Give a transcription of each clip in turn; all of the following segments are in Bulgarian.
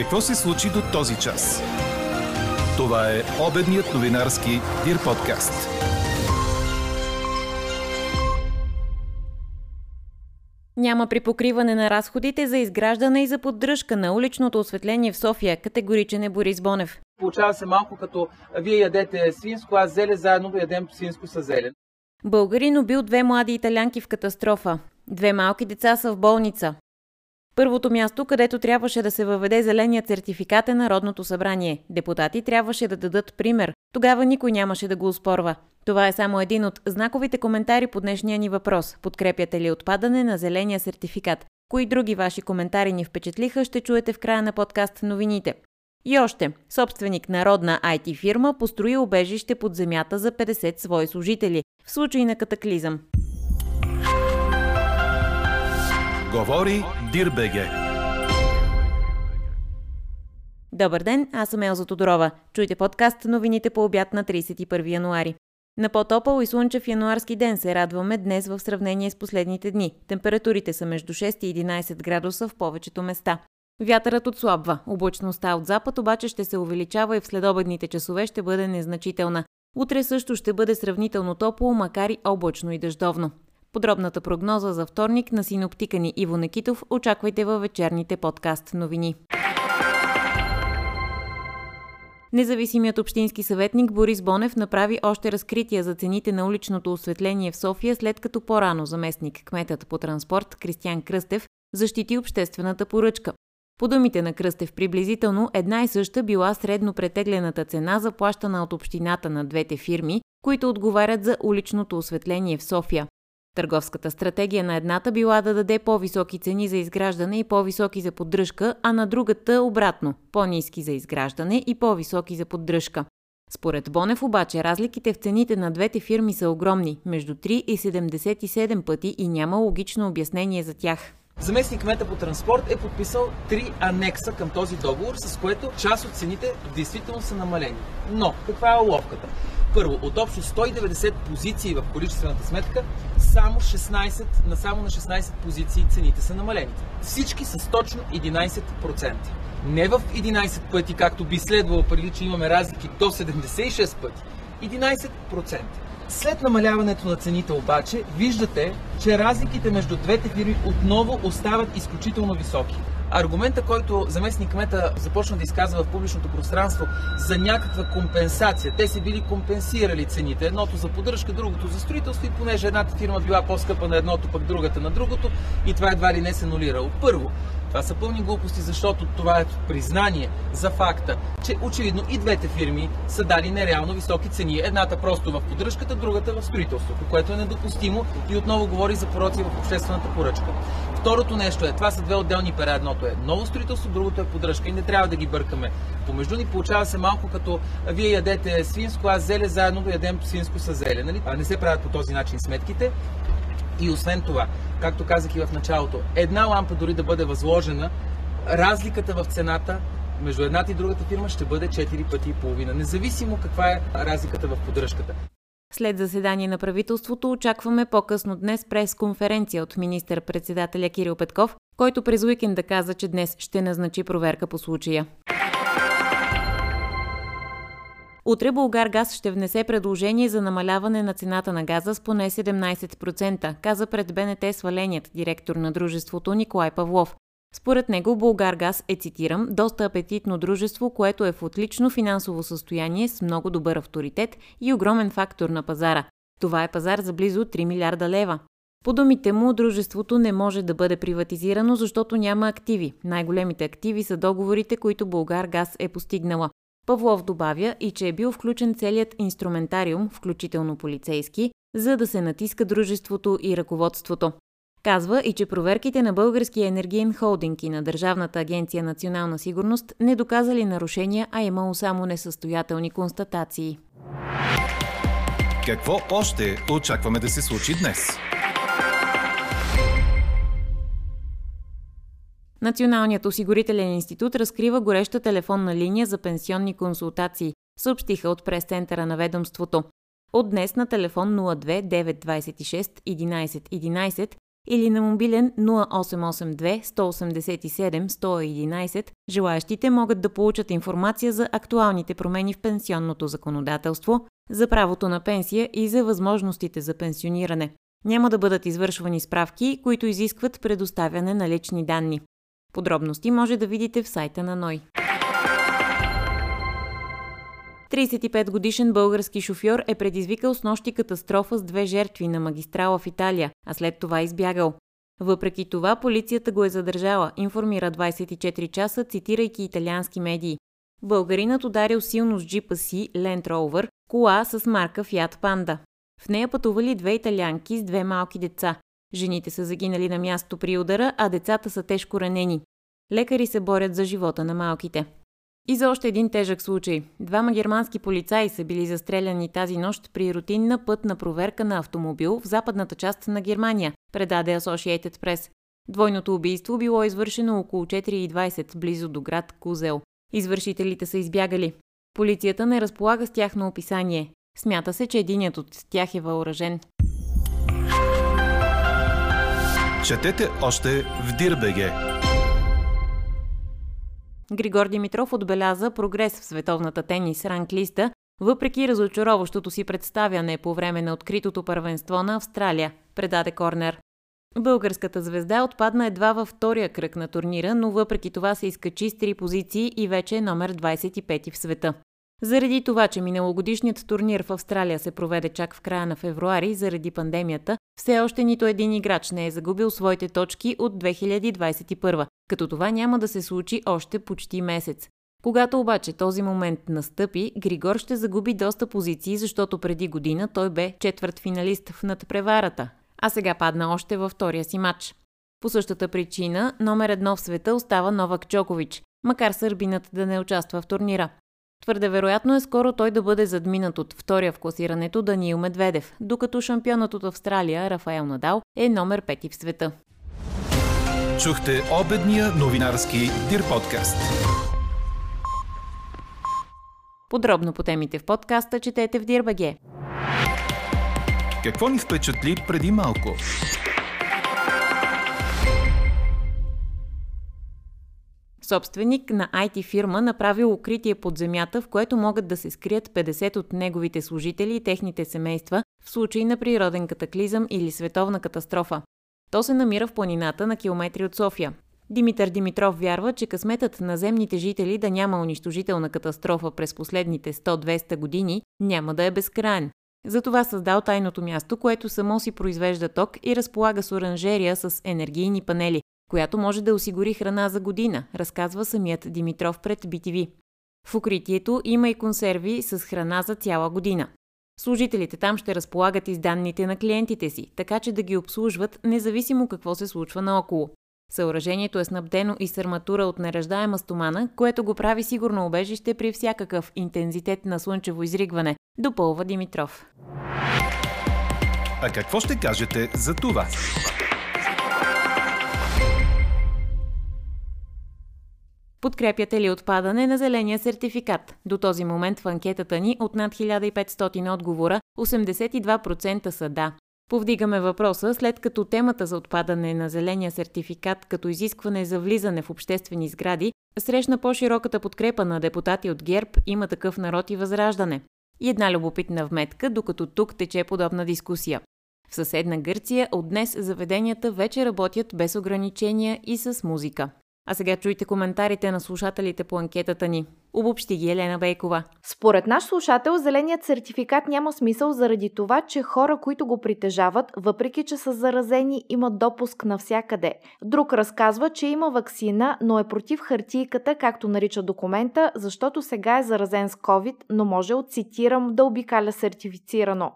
Какво се случи до този час? Това е обедният новинарски Дир подкаст. Няма припокриване на разходите за изграждане и за поддръжка на уличното осветление в София, категоричен е Борис Бонев. Получава се малко като вие ядете свинско, аз зеле, заедно да ядем свинско с зелен. Българин убил две млади италянки в катастрофа. Две малки деца са в болница. Първото място, където трябваше да се въведе зеления сертификат е Народното събрание. Депутати трябваше да дадат пример. Тогава никой нямаше да го успорва. Това е само един от знаковите коментари по днешния ни въпрос. Подкрепяте ли отпадане на зеления сертификат? Кои други ваши коментари ни впечатлиха, ще чуете в края на подкаст новините. И още, собственик на родна IT фирма построи обежище под земята за 50 свои служители, в случай на катаклизъм. Говори Дирбеге. Добър ден, аз съм Елза Тодорова. Чуйте подкаст новините по обяд на 31 януари. На по-топъл и слънчев януарски ден се радваме днес в сравнение с последните дни. Температурите са между 6 и 11 градуса в повечето места. Вятърът отслабва. Облачността от запад обаче ще се увеличава и в следобедните часове ще бъде незначителна. Утре също ще бъде сравнително топло, макар и облачно и дъждовно. Подробната прогноза за вторник на синоптика ни Иво Некитов очаквайте във вечерните подкаст новини. Независимият общински съветник Борис Бонев направи още разкрития за цените на уличното осветление в София, след като по-рано заместник кметът по транспорт Кристиян Кръстев защити обществената поръчка. По думите на Кръстев, приблизително една и съща била средно претеглената цена, заплащана от общината на двете фирми, които отговарят за уличното осветление в София. Търговската стратегия на едната била да даде по-високи цени за изграждане и по-високи за поддръжка, а на другата обратно – по-низки за изграждане и по-високи за поддръжка. Според Бонев обаче разликите в цените на двете фирми са огромни – между 3 и 77 пъти и няма логично обяснение за тях. Заместник кмета по транспорт е подписал три анекса към този договор, с което част от цените действително са намалени. Но каква е уловката? Първо, от общо 190 позиции в количествената сметка, само 16, на само на 16 позиции цените са намалени. Всички с точно 11%. Не в 11 пъти, както би следвало преди, че имаме разлики до 76 пъти. 11%. След намаляването на цените обаче, виждате, че разликите между двете фирми отново остават изключително високи. Аргумента, който заместник кмета започна да изказва в публичното пространство за някаква компенсация. Те се били компенсирали цените. Едното за поддръжка, другото за строителство и понеже едната фирма била по-скъпа на едното, пък другата на другото и това едва ли не се нулирало. Първо, това са пълни глупости, защото това е признание за факта, че очевидно и двете фирми са дали нереално високи цени. Едната просто в поддръжката, другата в строителството, което е недопустимо и отново говори за пороци в обществената поръчка. Второто нещо е, това са две отделни пера. Едното е ново строителство, другото е поддръжка и не трябва да ги бъркаме. Помежду ни получава се малко като вие ядете свинско, аз зеле, заедно ядем свинско с зеле. Нали? А не се правят по този начин сметките. И освен това, както казах и в началото, една лампа дори да бъде възложена, разликата в цената между едната и другата фирма ще бъде 4 пъти и половина, независимо каква е разликата в поддръжката. След заседание на правителството очакваме по-късно днес прес-конференция от министър-председателя Кирил Петков, който през уикенда каза, че днес ще назначи проверка по случая. Утре Българ Газ ще внесе предложение за намаляване на цената на газа с поне 17%, каза пред БНТ сваленият директор на дружеството Николай Павлов. Според него Българгаз е, цитирам, доста апетитно дружество, което е в отлично финансово състояние с много добър авторитет и огромен фактор на пазара. Това е пазар за близо 3 милиарда лева. По думите му, дружеството не може да бъде приватизирано, защото няма активи. Най-големите активи са договорите, които Българ Газ е постигнала. Павлов добавя и че е бил включен целият инструментариум, включително полицейски, за да се натиска дружеството и ръководството. Казва и, че проверките на Българския енергиен холдинг и на Държавната агенция Национална сигурност не доказали нарушения, а имало само несъстоятелни констатации. Какво още очакваме да се случи днес? Националният осигурителен институт разкрива гореща телефонна линия за пенсионни консултации, съобщиха от прес-центъра на ведомството. От днес на телефон 02 926 11 11 или на мобилен 0882 187 111, желаящите могат да получат информация за актуалните промени в пенсионното законодателство, за правото на пенсия и за възможностите за пенсиониране. Няма да бъдат извършвани справки, които изискват предоставяне на лични данни. Подробности може да видите в сайта на НОЙ. 35 годишен български шофьор е предизвикал с нощи катастрофа с две жертви на магистрала в Италия, а след това избягал. Въпреки това, полицията го е задържала, информира 24 часа, цитирайки италиански медии. Българинът ударил силно с джипа си Land Rover, кола с марка Fiat Panda. В нея пътували две италянки с две малки деца. Жените са загинали на място при удара, а децата са тежко ранени. Лекари се борят за живота на малките. И за още един тежък случай. Двама германски полицаи са били застреляни тази нощ при рутинна пътна проверка на автомобил в западната част на Германия, предаде Associated Press. Двойното убийство било извършено около 4.20 близо до град Кузел. Извършителите са избягали. Полицията не разполага с тяхно описание. Смята се, че единият от тях е въоръжен. Четете още в Дирбеге. Григор Димитров отбеляза прогрес в световната тенис ранглиста, въпреки разочароващото си представяне по време на откритото първенство на Австралия, предаде Корнер. Българската звезда отпадна едва във втория кръг на турнира, но въпреки това се изкачи с три позиции и вече е номер 25 в света. Заради това, че миналогодишният турнир в Австралия се проведе чак в края на февруари заради пандемията, все още нито един играч не е загубил своите точки от 2021, като това няма да се случи още почти месец. Когато обаче този момент настъпи, Григор ще загуби доста позиции, защото преди година той бе четвърт финалист в надпреварата, а сега падна още във втория си матч. По същата причина, номер едно в света остава Новак Джокович, макар сърбинът да не участва в турнира. Твърде вероятно е скоро той да бъде задминат от втория в класирането Даниил Медведев, докато шампионът от Австралия Рафаел Надал е номер 5 в света. Чухте обедния новинарски Дир подкаст. Подробно по темите в подкаста четете в Дирбаге. Какво ни впечатли преди малко? Собственик на IT фирма направил укритие под земята, в което могат да се скрият 50 от неговите служители и техните семейства в случай на природен катаклизъм или световна катастрофа. То се намира в планината на километри от София. Димитър Димитров вярва, че късметът на земните жители да няма унищожителна катастрофа през последните 100-200 години няма да е безкрайен. Затова създал тайното място, което само си произвежда ток и разполага с оранжерия с енергийни панели, която може да осигури храна за година, разказва самият Димитров пред BTV. В укритието има и консерви с храна за цяла година. Служителите там ще разполагат и с данните на клиентите си, така че да ги обслужват независимо какво се случва наоколо. Съоръжението е снабдено и с арматура от неръждаема стомана, което го прави сигурно обежище при всякакъв интензитет на слънчево изригване, допълва Димитров. А какво ще кажете за това? Подкрепяте ли отпадане на зеления сертификат? До този момент в анкетата ни от над 1500 отговора 82% са да. Повдигаме въпроса, след като темата за отпадане на зеления сертификат като изискване за влизане в обществени сгради срещна по-широката подкрепа на депутати от ГЕРБ, има такъв народ и възраждане. И една любопитна вметка, докато тук тече подобна дискусия. В съседна Гърция от днес заведенията вече работят без ограничения и с музика. А сега чуйте коментарите на слушателите по анкетата ни. Обобщи ги Елена Бейкова. Според наш слушател, зеленият сертификат няма смисъл заради това, че хора, които го притежават, въпреки че са заразени, имат допуск навсякъде. Друг разказва, че има вакцина, но е против хартийката, както нарича документа, защото сега е заразен с COVID, но може, цитирам, да обикаля сертифицирано.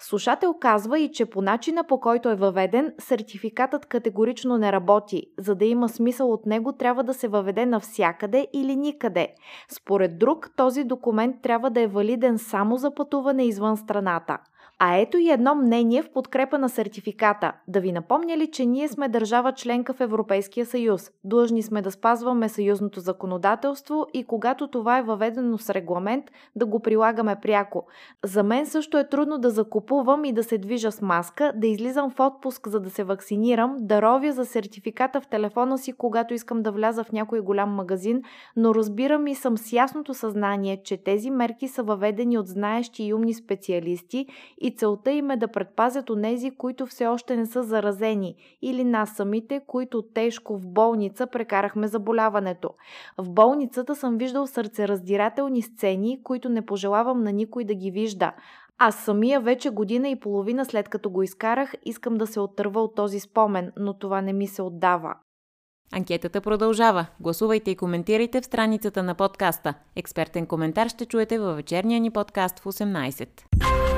Слушател казва и, че по начина по който е въведен, сертификатът категорично не работи. За да има смисъл от него, трябва да се въведе навсякъде или никъде. Според друг, този документ трябва да е валиден само за пътуване извън страната. А ето и едно мнение в подкрепа на сертификата. Да ви напомня ли, че ние сме държава членка в Европейския съюз. Длъжни сме да спазваме съюзното законодателство и когато това е въведено с регламент, да го прилагаме пряко. За мен също е трудно да закупувам и да се движа с маска, да излизам в отпуск за да се вакцинирам, да ровя за сертификата в телефона си, когато искам да вляза в някой голям магазин, но разбирам и съм с ясното съзнание, че тези мерки са въведени от знаещи и умни специалисти и целта им е да предпазят онези, които все още не са заразени или нас самите, които тежко в болница прекарахме заболяването. В болницата съм виждал сърцераздирателни сцени, които не пожелавам на никой да ги вижда. Аз самия вече година и половина след като го изкарах, искам да се оттърва от този спомен, но това не ми се отдава. Анкетата продължава. Гласувайте и коментирайте в страницата на подкаста. Експертен коментар ще чуете във вечерния ни подкаст в 18.